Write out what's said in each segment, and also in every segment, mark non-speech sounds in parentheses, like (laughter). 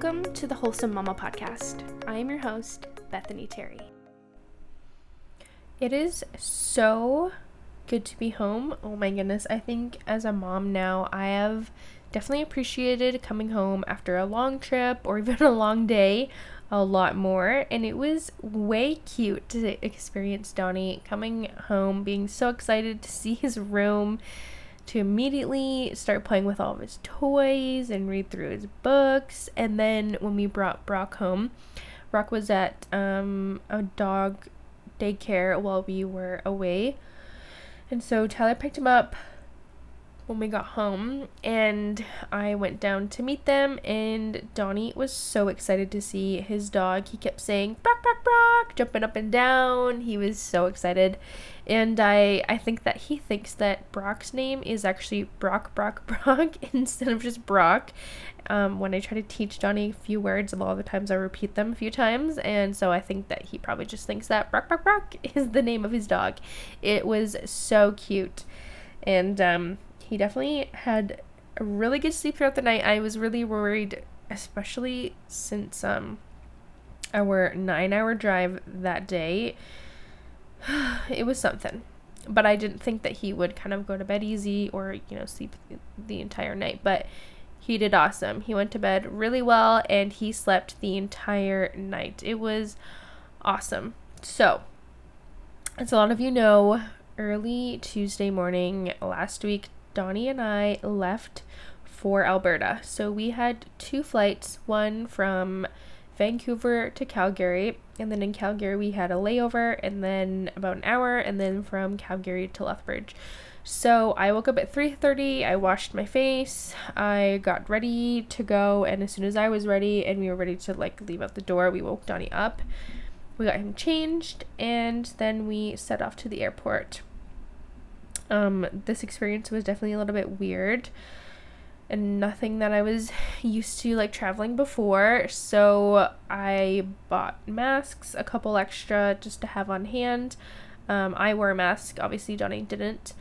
Welcome to the Wholesome Mama Podcast. I am your host, Bethany Terry. It is so good to be home. Oh my goodness. I think as a mom now, I have definitely appreciated coming home after a long trip or (laughs) even a long day a lot more. And it was way cute to experience Donnie coming home, being so excited to see his room, to immediately start playing with all of his toys and read through his books. And then when we brought Brock home, Brock was at um, a dog daycare while we were away. And so Tyler picked him up, when we got home and I went down to meet them and Donnie was so excited to see his dog. He kept saying Brock Brock Brock jumping up and down. He was so excited. And I I think that he thinks that Brock's name is actually Brock Brock (laughs) Brock instead of just Brock. Um, when I try to teach Donnie a few words, a lot of the times I repeat them a few times, and so I think that he probably just thinks that Brock Brock Brock (laughs) is the name of his dog. It was so cute, and um, he definitely had a really good sleep throughout the night. I was really worried, especially since um our nine hour drive that day. (sighs) it was something. But I didn't think that he would kind of go to bed easy or, you know, sleep the entire night. But he did awesome. He went to bed really well and he slept the entire night. It was awesome. So, as a lot of you know, early Tuesday morning last week, Donnie and I left for Alberta. So we had two flights, one from Vancouver to Calgary, and then in Calgary we had a layover, and then about an hour, and then from Calgary to Lethbridge. So I woke up at 3:30. I washed my face. I got ready to go, and as soon as I was ready and we were ready to like leave out the door, we woke Donnie up. We got him changed, and then we set off to the airport. Um, this experience was definitely a little bit weird and nothing that I was (sighs) used to like traveling before. So I bought masks, a couple extra just to have on hand. Um, I wore a mask, obviously, Donnie didn't.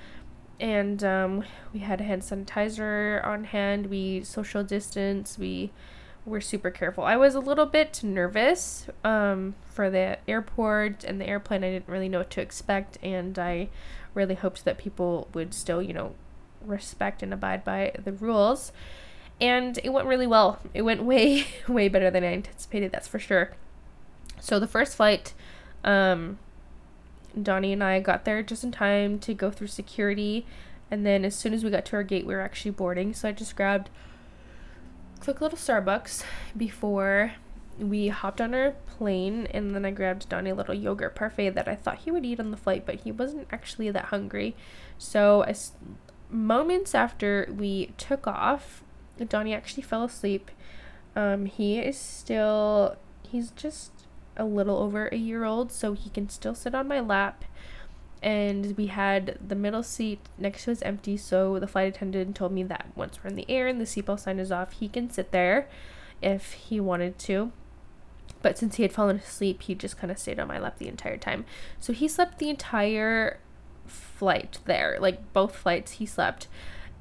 And um, we had hand sanitizer on hand. We social distance. We were super careful. I was a little bit nervous um, for the airport and the airplane. I didn't really know what to expect, and I really hoped that people would still, you know, respect and abide by the rules. And it went really well. It went way, (laughs) way better than I anticipated, that's for sure. So the first flight, um, Donnie and I got there just in time to go through security. And then as soon as we got to our gate, we were actually boarding. So I just grabbed a quick little Starbucks before we hopped on our plane and then I grabbed Donnie a little yogurt parfait that I thought he would eat on the flight, but he wasn't actually that hungry. So, as moments after we took off, Donnie actually fell asleep. Um, he is still, he's just a little over a year old, so he can still sit on my lap. And we had the middle seat next to us empty, so the flight attendant told me that once we're in the air and the seatbelt sign is off, he can sit there if he wanted to. But since he had fallen asleep, he just kind of stayed on my lap the entire time. So he slept the entire flight there, like both flights he slept.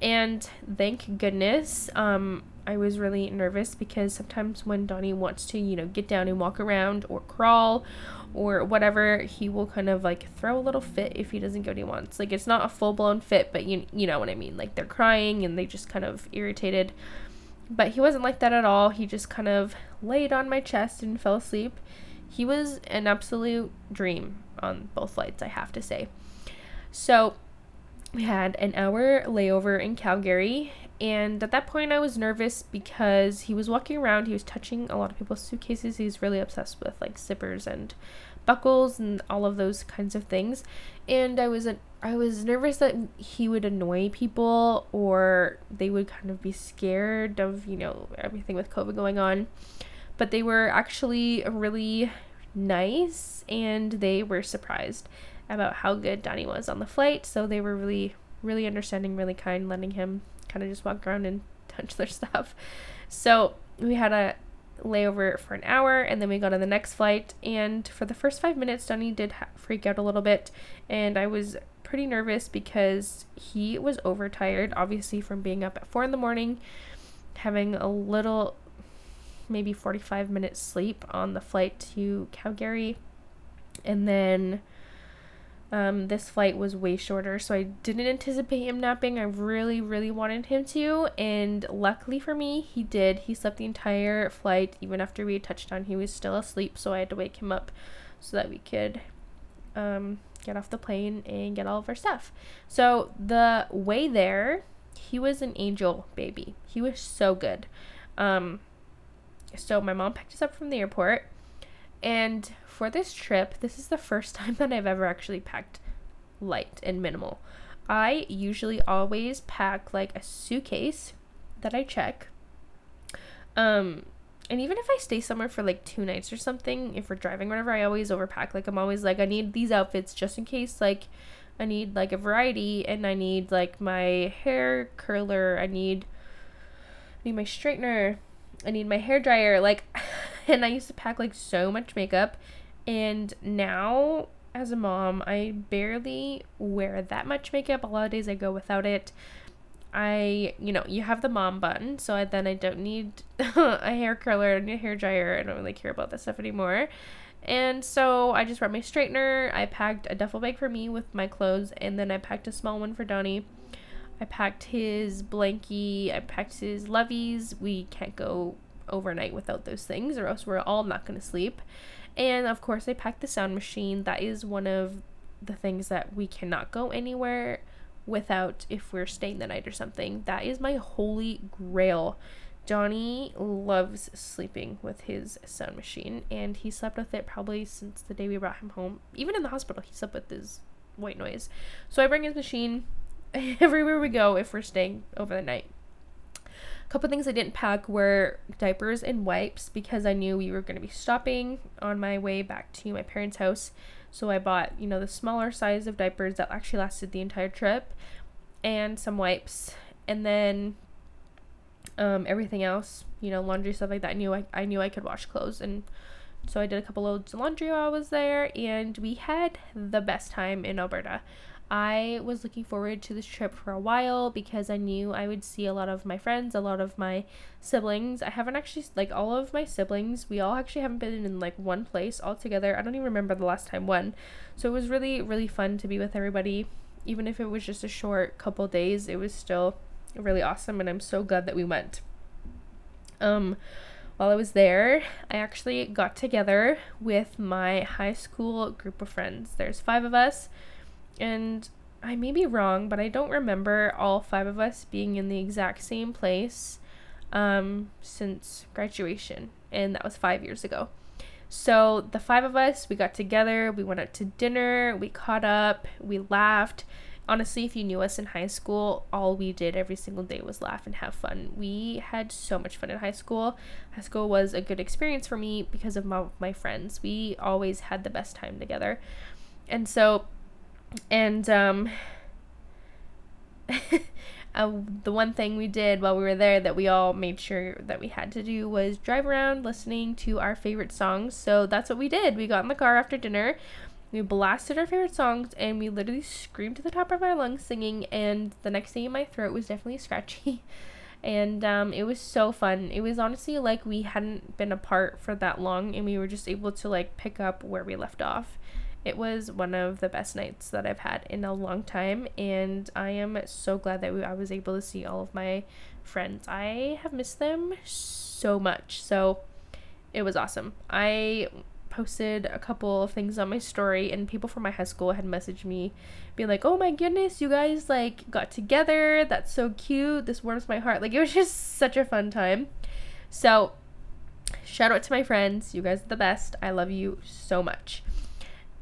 And thank goodness, um, I was really nervous because sometimes when Donnie wants to, you know, get down and walk around or crawl or whatever, he will kind of like throw a little fit if he doesn't get what he wants. Like it's not a full blown fit, but you you know what I mean. Like they're crying and they just kind of irritated. But he wasn't like that at all. He just kind of laid on my chest and fell asleep. He was an absolute dream on both flights, I have to say. So we had an hour layover in Calgary, and at that point I was nervous because he was walking around, he was touching a lot of people's suitcases. He's really obsessed with like zippers and buckles and all of those kinds of things. And I was I was nervous that he would annoy people or they would kind of be scared of, you know, everything with COVID going on. But they were actually really nice and they were surprised about how good Donnie was on the flight. So they were really, really understanding, really kind, letting him kind of just walk around and (laughs) touch their stuff. So we had a layover for an hour and then we got on the next flight and for the first five minutes donnie did ha- freak out a little bit and i was pretty nervous because he was overtired, obviously, from being up at four in the morning, having a little maybe 45 minutes sleep on the flight to Calgary. And then um, this flight was way shorter, so I didn't anticipate him napping. I really, really wanted him to, and luckily for me, he did. He slept the entire flight, even after we had touched down. He was still asleep, so I had to wake him up so that we could um, get off the plane and get all of our stuff. So the way there, he was an angel baby. He was so good. Um, so my mom picked us up from the airport, and for this trip, this is the first (laughs) time that I've ever actually packed light and minimal. I usually always pack like a suitcase that I check. Um, and even if I stay somewhere for like two nights or something, if we're driving, whatever, I always overpack. Like I'm always like, I need these outfits just in case like I need like a variety and I need like my hair curler, I need I need my straightener, I need my hair dryer, like (laughs) and I used to pack like so much makeup and now as a mom, I barely wear that much makeup. A lot of days I go without it. I, you know, you have the mom button, so I, then I don't need (laughs) a hair curler and a hair dryer. I don't really care about that stuff anymore. And so I just brought my straightener. I packed a duffel bag for me with my clothes, and then I packed a small one for Donnie. I packed his blankie. I packed his loveys. We can't go overnight without those things, or else we're all not going to sleep. And of course, I packed the sound machine. That is one of the things that we cannot go anywhere without if we're staying the night or something. That is my holy grail. Donnie loves sleeping with his sound machine, and he slept with it probably since the day we brought him home. Even in the hospital, he slept with his white noise. So I bring his machine (laughs) everywhere we go if we're staying over the night. A couple things I didn't pack were diapers and wipes because I knew we were going to be stopping on my way back to my parents' house. So I bought, you know, the smaller size of diapers that actually lasted the entire trip and some wipes. And then um, everything else, you know, laundry stuff like that. I knew I, I knew I could wash clothes and so I did a couple loads of laundry while I was there and we had the best time in Alberta. I was looking forward to this trip for a while because I knew I would see a lot of my friends, a lot of my siblings. I haven't actually, like, all of my siblings, we all actually haven't been in, like, one place all together. I don't even remember the last time when. So it was really, really fun to be with everybody. Even if it was just a short couple days, it was still really awesome, and I'm so glad that we went. Um, while I was there, I actually got together with my high school group of friends. There's five of us and I may be wrong, but I don't remember all five of us being in the exact same place um, since graduation, and that was five years ago. So the five of us, we got together, we went out to dinner, we caught up, we laughed. Honestly, if you knew us in high school, all we did every single day was laugh and have fun. We had so much fun in high school. High school was a good experience for me because of my, my friends. We always had the best time together. And so and um, (laughs) uh, the one thing we did while we were there that we all made sure that we had to do was drive around listening to our favorite songs. So that's what we did. We got in the car after dinner. We blasted our favorite songs and we literally screamed to the top of our lungs singing. And the next thing in my throat was definitely (laughs) scratchy. and um, it was so fun. It was honestly like we hadn't been apart for that long and we were just able to like pick up where we left off. It was one of the best nights that I've had in a long time, and I am so glad that we, I was able to see all of my friends. I have missed them so much, so it was awesome. I posted a couple of things on my story and people from my high school had messaged me being like oh my goodness you guys like got together. That's so cute. This warms my heart. Like it was (laughs) just such a fun time. So shout out to my friends. You guys are the best. I love you so much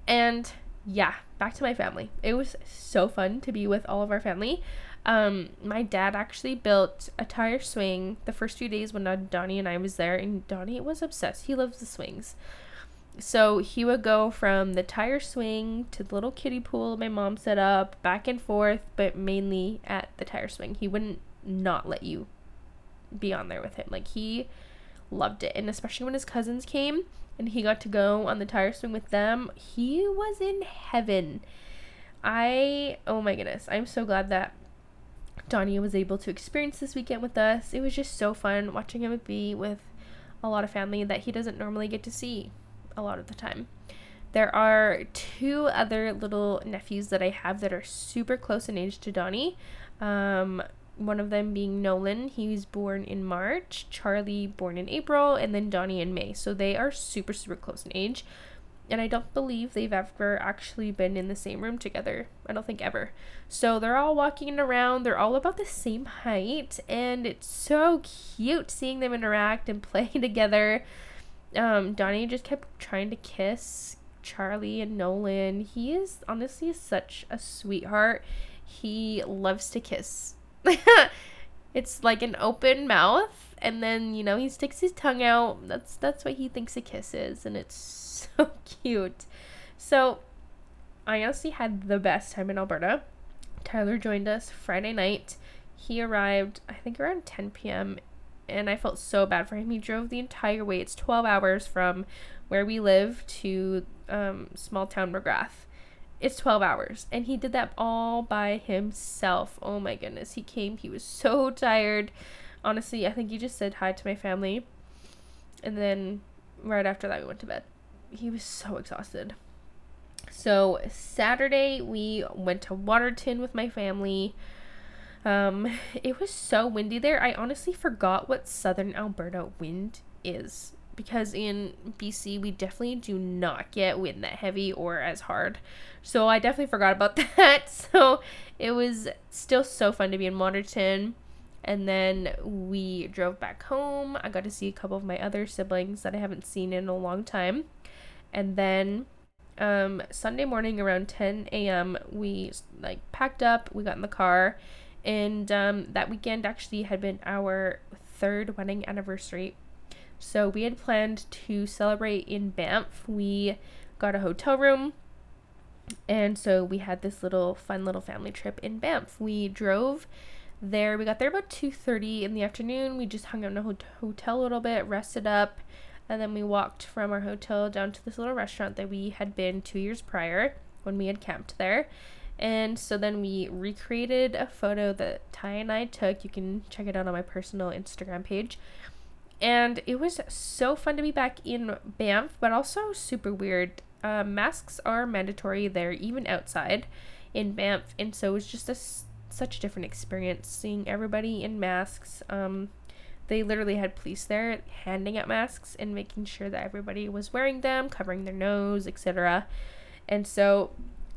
and yeah, back to my family. It was so fun to be with all of our family. Um, my dad actually built a tire swing the first few days when Donnie and I was there, and Donnie was obsessed. He loves the swings. So he would go from the tire swing to the little kiddie pool my mom set up, back and forth, but mainly at the tire swing. He wouldn't not let you be on there with him. Like he loved it, and especially when his cousins came, and he got to go on the tire swing with them. He was in heaven. I, oh my goodness, I'm so glad that Donnie was able to experience this weekend with us. It was just so fun watching him be with a lot of family that he doesn't normally get to see a lot of the time. There are two other little nephews that I have that are super close in age to Donnie. Um, one of them being Nolan. He was born in March, Charlie born in April, and then Donnie in May. So they are super, super close in age. And I don't believe they've ever actually been in the same room together. I don't think ever. So they're all walking around. They're all about the same height. And it's so cute seeing them interact and (laughs) play together. Um, Donnie just kept trying to kiss Charlie and Nolan. He is honestly such a sweetheart. He loves to kiss (laughs) it's like an open mouth and then, you know, he sticks his tongue out. That's that's what he thinks a kiss is and it's (laughs) so cute. So, I honestly had the best time in Alberta. Tyler joined us Friday night. He arrived, I think, around 10 p.m., and I felt so bad for him. He drove the entire way. It's 12 hours from where we live to um, small town Magrath it's 12 hours and he did that all by himself. Oh my goodness he came he was so tired. Honestly i think he just said hi to my family and then right after that we went to bed. He was so exhausted. So saturday we went to waterton with my family. Um it was so windy there. I honestly forgot what southern alberta wind is because in BC we definitely do not get wind that heavy or as hard. So I definitely forgot about (laughs) that. So it was still so fun to be in Waterton. And then we drove back home. I got to see a couple of my other siblings that I haven't seen in a long time. And then um, Sunday morning around 10 a.m. we like packed up, we got in the car, and um, that weekend actually had been our third wedding anniversary so we had planned to celebrate in Banff. We got a hotel room. And so we had this little fun little family trip in Banff. We drove there. We got there about 2:30 in the afternoon. We just hung out in a ho- hotel a little bit, rested up, and then we walked from our hotel down to this little restaurant that we had been 2 years prior when we had camped there. And so then we recreated a photo that Ty and I took. You can check it out on my personal Instagram page and it was so fun to be back in Banff, but also super weird. Uh, masks are mandatory there, even outside in Banff, and so it was just a such a different experience seeing everybody in masks. Um, they literally had police there handing out masks and making sure that everybody was wearing them, covering their nose, etc. And so,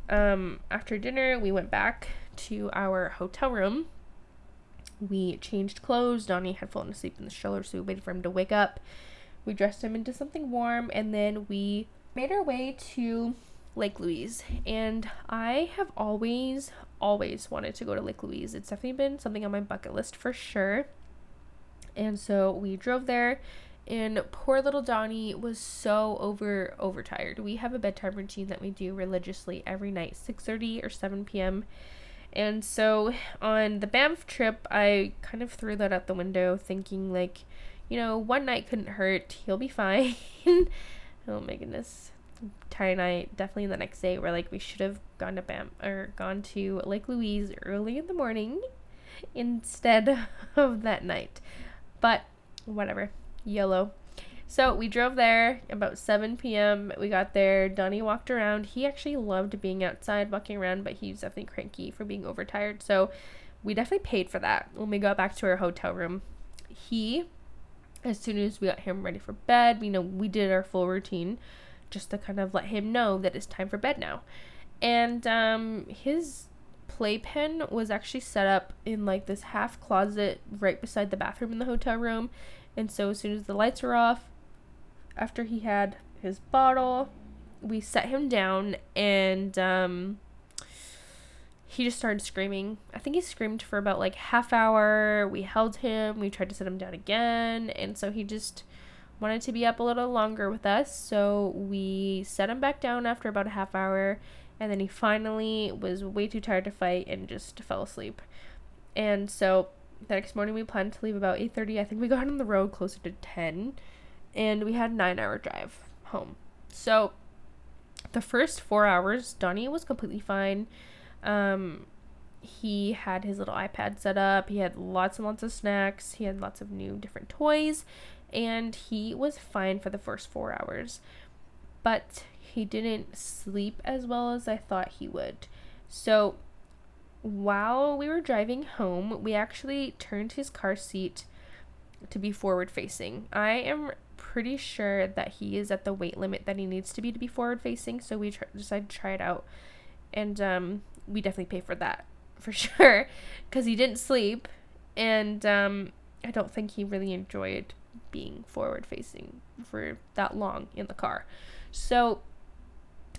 um, after dinner, we went back to our hotel room we changed clothes. Donnie had fallen asleep in the stroller, so we waited for him to wake up. We dressed him into something warm, and then we made our way to Lake Louise. And I have always, always wanted to go to Lake Louise. It's definitely been something on my bucket list for sure. And so we drove there, and poor little Donnie was so over overtired. We have a bedtime routine that we do religiously every night, 6:30 or 7 p.m. And so on the Banff trip, I kind of threw that out the window, thinking, like, you know, one night couldn't hurt. He'll be (laughs) fine. oh my goodness. Ty and I definitely the next day were like, we should have gone to Banff or gone to Lake Louise early in the morning instead (laughs) of that night. But whatever. YOLO. So we drove there about 7 p.m. We got there. Donnie walked around. He actually loved being outside, walking around, but he was definitely cranky for being overtired. So we definitely paid for that when we got back to our hotel room. He, as soon as we got him ready for bed, you know, we did our full routine just to kind of let him know that it's time for bed now. And um, his playpen was actually set up in like this half closet right beside the bathroom in the hotel room. And so as soon as the lights were off, after he had his bottle, we set him down and um, he just started screaming. I think he screamed for about like half hour. We held him. We tried to set him down again, and so he just wanted to be up a little longer with us. So we set him back down after about a half hour, and then he finally was way too tired to fight and just fell asleep. And so the next morning we planned to leave about 8:30. I think we got on the road closer to 10 and we had nine hour drive home. So the first four hours, Donnie was completely fine. Um, he had his little iPad set up. He had lots and lots of snacks. He had lots of new different toys. and he was fine for the first four hours, but he didn't sleep as well as I thought he would. So while we were driving home, we actually turned his car seat to be forward facing. I am pretty sure that he is at the weight limit that he needs to be to be forward facing, so we tr- decided to try it out. And um, we definitely pay for that (laughs) for sure because he didn't sleep and um, I don't think he really enjoyed being forward facing for that long in the car. So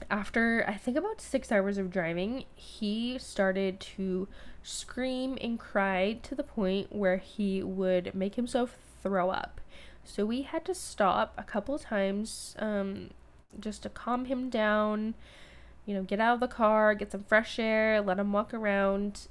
after I think about six hours of driving, he started to scream and cry to the point where he would make himself throw up. So we had to stop a couple times um, just to calm him down, you know, get out of the car, get some fresh air, let him walk around.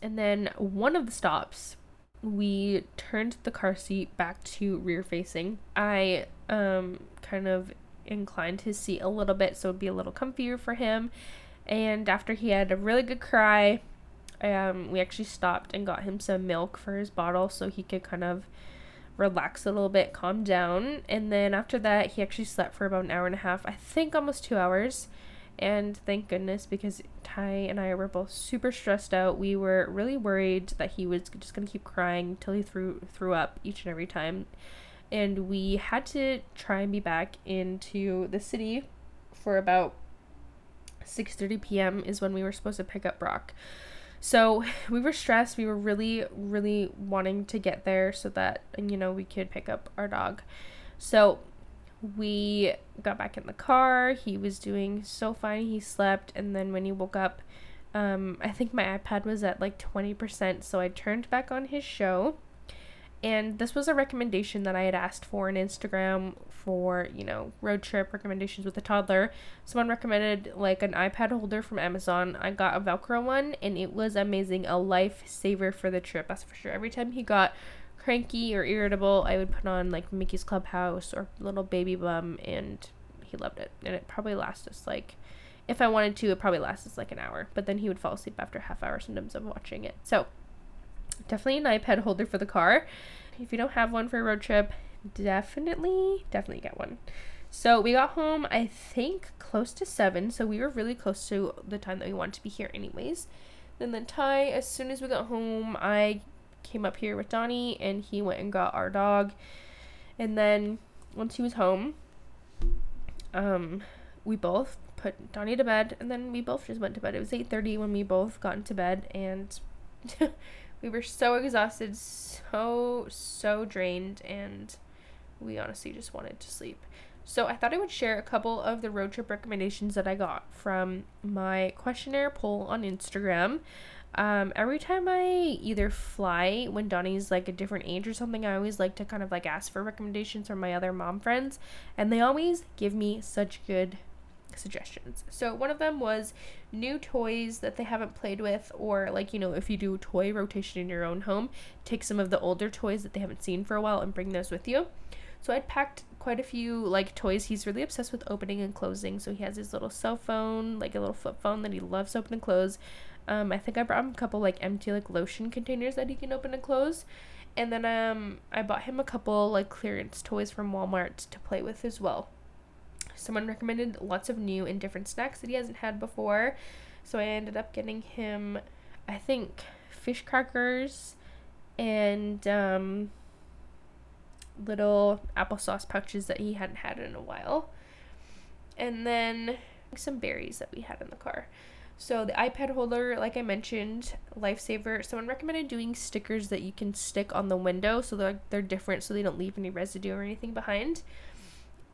And then one of the stops, we turned the car seat back to rear facing. I um, kind of inclined his seat a little bit so it'd be a little comfier for him. And after he had a really good cry, um, we actually stopped and got him some milk for his bottle so he could kind of relax a little bit, calm down. And then after that, he actually slept for about an hour and a half, I think almost two hours. And thank goodness because Ty and I were both super stressed out. We were really worried that he was just gonna keep crying until he threw threw up each and every time and we had to try and be back into the city for about 6:30 p.m. is when we were supposed to pick up Brock. So (laughs) we were stressed. We were really, really wanting to get there so that you know we could pick up our dog. So we got back in the car. He was doing so fine. He slept, and then when he woke up, um, I think my iPad was at like 20%. So I turned back on his show and this was a recommendation that I had asked for on Instagram for, you know, road trip recommendations with a toddler. Someone recommended like an iPad holder from Amazon. I got a Velcro one and it was amazing. A lifesaver for the trip, that's for sure. Every time he got cranky or irritable, I would put on like Mickey's Clubhouse or Little Baby Bum and he loved it. And it probably lasted like if I wanted to, it probably lasted us like an hour. But then he would fall asleep after half hour sometimes of watching it. So definitely an iPad holder for the car. If you don't have one for a road trip, definitely, definitely get one. So we got home, I think, close to seven. So we were really close to the time that we wanted to be here, anyways. Then the Ty, as soon as we got home, I came up here with Donnie and he went and got our dog. And then once he was home, um, we both put Donnie to bed and then we both just went to bed. It was 8:30 when we both got into bed and (laughs) we were so exhausted, so, so drained, and we honestly just wanted to sleep. So I thought I would share a couple of the road trip recommendations that I got from my questionnaire poll on Instagram. Um, every time I either fly when Donnie's like a different age or something, I always like to kind of like ask for recommendations from my other mom friends, and they always give me such good suggestions. So one of them was new toys that they haven't played with or like, you know, if you do toy rotation in your own home, take some of the older toys that they haven't seen for a while and bring those with you. So I'd packed quite a few like toys. He's really obsessed with opening and closing. So he has his little cell phone, like a little flip phone that he loves to open and close. Um, I think I brought him a couple like empty like lotion containers that he can open and close. And then um, I bought him a couple like clearance toys from Walmart to play with as well. Someone recommended lots of new and different snacks that he hasn't had before. So I ended up getting him, I think, fish crackers and um, little applesauce pouches that he hadn't had in a while. And then some berries that we had in the car. So the iPad holder, like I mentioned, lifesaver. Someone recommended doing stickers that you can stick on the window so they're, they're different so they don't leave any residue or anything behind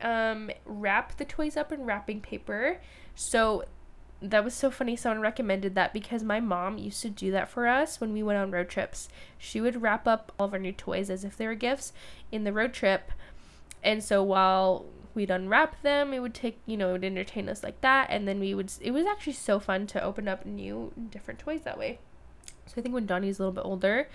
um, wrap the toys up in wrapping paper. So that was so funny. Someone recommended that because my mom used to do that for us when we went on road trips. She would wrap up all of our new toys as if they were gifts in the road trip. And so while we'd unwrap them, it would take, you know, it would entertain us like that. And then we would, it was actually so fun to open up new, different toys that way. So I think when Donnie's a little bit older,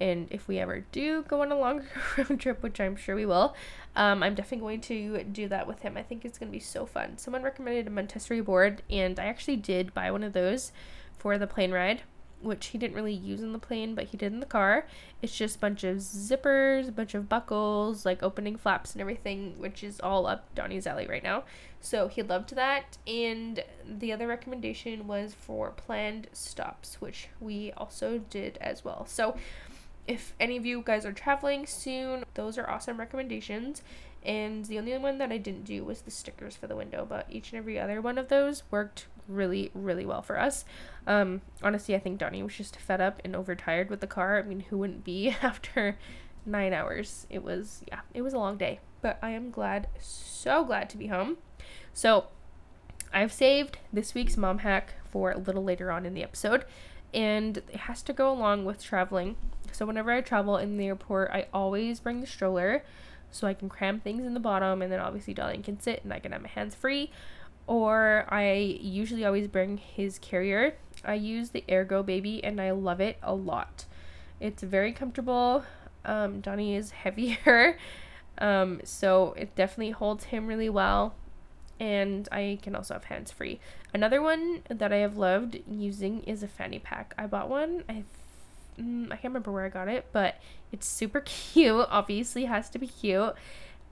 and if we ever do go on a longer (laughs) road trip, which I'm sure we will, um, I'm definitely going to do that with him. I think it's going to be so fun. Someone recommended a Montessori board, and I actually did buy one of those for the plane ride. which he didn't really use in the plane, but he did in the car. It's just a bunch of zippers, a bunch of buckles, like opening flaps and everything, which is all up Donnie's alley right now. So he loved that. And the other recommendation was for planned stops, which we also did as well. So if any of you guys are traveling soon, those are awesome recommendations. And the only one that I didn't do was the stickers for the window, but each and every other one of those worked really, really well for us. Um, honestly, I think Donnie was just fed up and overtired with the car. I mean, who wouldn't be (laughs) after nine hours? It was, yeah, it was a long day, but I am glad, so glad to be home. So, I've saved this week's mom hack for a little later on in the episode, and it has to go along with traveling. So, whenever I travel in the airport, I always bring the stroller so I can cram things in the bottom, and then obviously Darling can sit and I can have my hands free. Or I usually always bring his carrier. I use the Ergo Baby, and I love it a lot. It's very comfortable. Um, Donnie is (laughs) heavier, um, so it definitely holds him really well. And I can also have hands free. Another one that I have loved using is a fanny pack. I bought one. I mm, I can't remember where I got it, but it's super (laughs) cute. Obviously, has to be cute.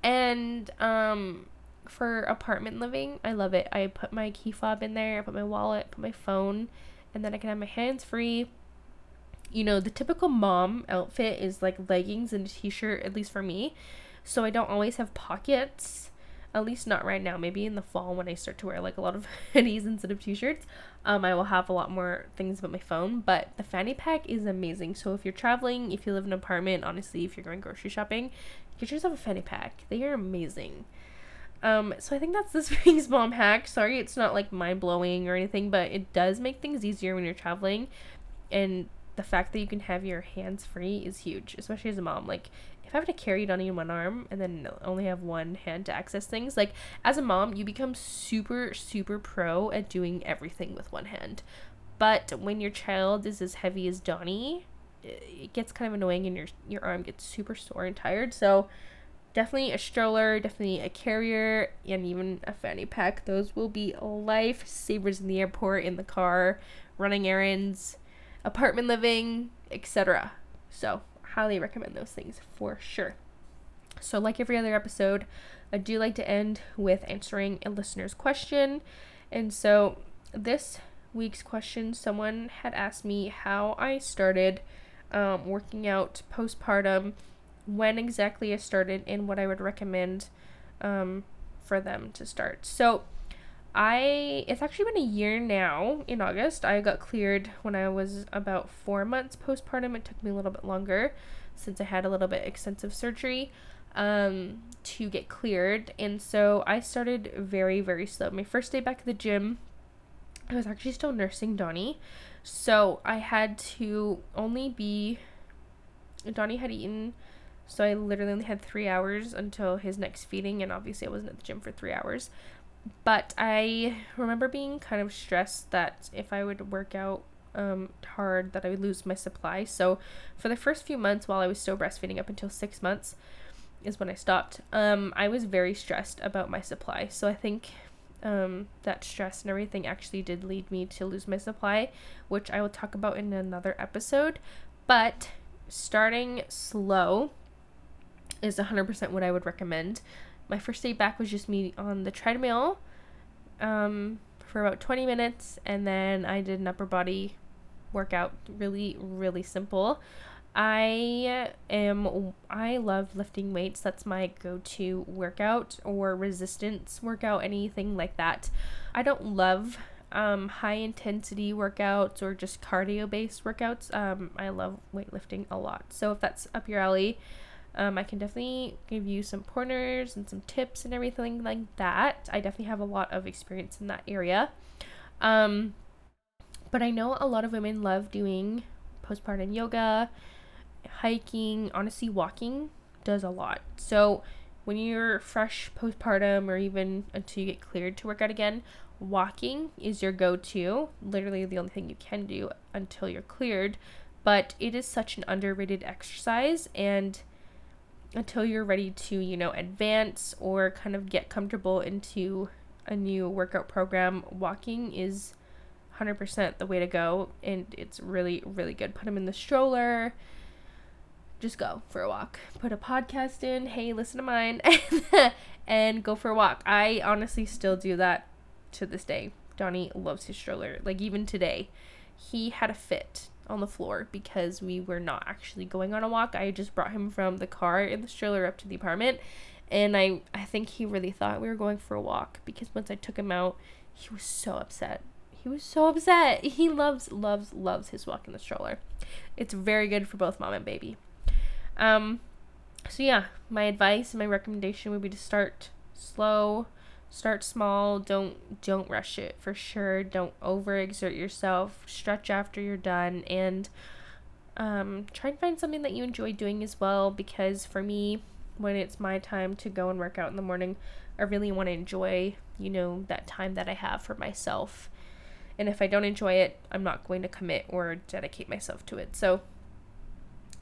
And um, for apartment living, I love it. I put my key fob in there, I put my wallet, put my phone, and then I can have my hands free. You know, the typical mom outfit is like leggings and a t shirt, at least for me. So I don't always have pockets at least not right now. Maybe in the fall when I start to wear like a lot of (laughs) hoodies instead of t-shirts, um, I will have a lot more things about my phone. But the fanny pack is amazing. So if you're traveling, if you live in an apartment, honestly, if you're going grocery shopping, get yourself a fanny pack. They are amazing. Um, so I think that's this (laughs) week's mom hack. Sorry, it's not like mind blowing or anything, but it does make things easier when you're traveling, and the fact that you can have your hands free is huge, especially as a mom. Like if I have to carry it on in one arm and then only have one hand to access things, like as a mom, you become super, super pro at doing everything with one hand. But when your child is as heavy as Donnie, it gets kind of annoying and your your arm gets super sore and tired. So definitely a stroller, definitely a carrier, and even a fanny pack. Those will be life savers in the airport, in the car, running errands, apartment living, etc. So highly recommend those things for sure. So, like every other episode, I do like to end with answering a listener's question. And so, this week's question someone had asked me how I started um, working out postpartum, when exactly I started, and what I would recommend um, for them to start. So, I it's actually been a year now in August. I got cleared when I was about 4 months postpartum. It took me a little bit longer since I had a little bit extensive surgery um to get cleared. And so I started very very slow. My first day back at the gym, I was actually still nursing Donnie. So I had to only be Donnie had eaten so I literally only had three hours until his next feeding, and obviously I wasn't at the gym for three hours. But I remember being kind of stressed that if I would work out um, hard, that I would lose my supply. So for the first few months while I was still breastfeeding, up until six months, is when I stopped. Um, I was very stressed about my supply. So I think um, that stress and everything actually did lead me to lose my supply, which I will talk about in another episode. But starting slow is 100% what I would recommend my first day back was just me on the treadmill um, for about 20 minutes, and then I did an upper body workout, really, really simple. I am I love lifting weights. That's my go-to workout or resistance workout, anything like that. I don't love um, high intensity workouts or just cardio based workouts. Um, I love weightlifting a lot. So if that's up your alley, um, I can definitely give you some pointers and some tips and everything like that. I definitely have a lot of experience in that area. Um, but I know a lot of women love doing postpartum yoga, hiking, honestly, walking does a lot. So when you're fresh postpartum or even until you get cleared to work out again, walking is your go to. Literally the only thing you can do until you're cleared. But it is such an underrated exercise and until you're ready to, you know, advance or kind of get comfortable into a new workout program, walking is 100% the way to go and it's really really good. Put him in the stroller. Just go for a walk. Put a podcast in. Hey listen to mine. (laughs) And go for a walk. I honestly still do that to this day. Donnie loves his stroller. Like even today he had a fit on the floor because we were not actually going on a walk i just brought him from the car in the stroller up to the apartment and i i think he really thought we were going for a walk because once i took him out he was so upset he was so upset. (laughs) He loves, loves, loves his walk in the stroller. It's very good for both mom and baby. Um, so yeah, my advice and my recommendation would be to start slow, start small. Don't don't rush it for sure. Don't overexert yourself. Stretch after you're done, and um, try and find something that you enjoy doing as well. Because for me, when it's my time to go and work out in the morning, I really want to enjoy, you know, that time that I have for myself and if I don't enjoy it, I'm not going to commit or dedicate myself to it. So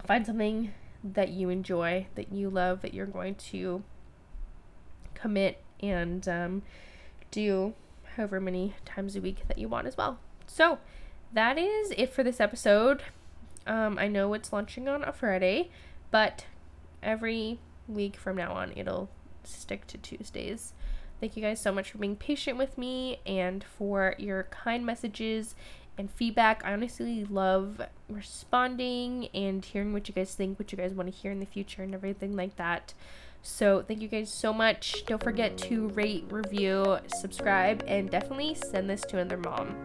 find something that you enjoy, that you love, that you're going to commit and um, do however many times a week that you want as well. So that is it for this episode. Um, I know it's launching on a Friday, but every week from now on, it'll stick to Tuesdays. Thank you guys so much for being patient with me and for your kind messages and feedback. I honestly love responding and hearing what you guys think, what you guys want to hear in the future, and everything like that. So, thank you guys so much. Don't forget to rate, review, subscribe, and definitely send this to another mom.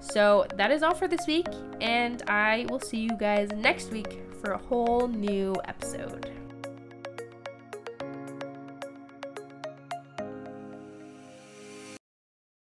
So, that is all for this week, and I will see you guys next week for a whole new episode.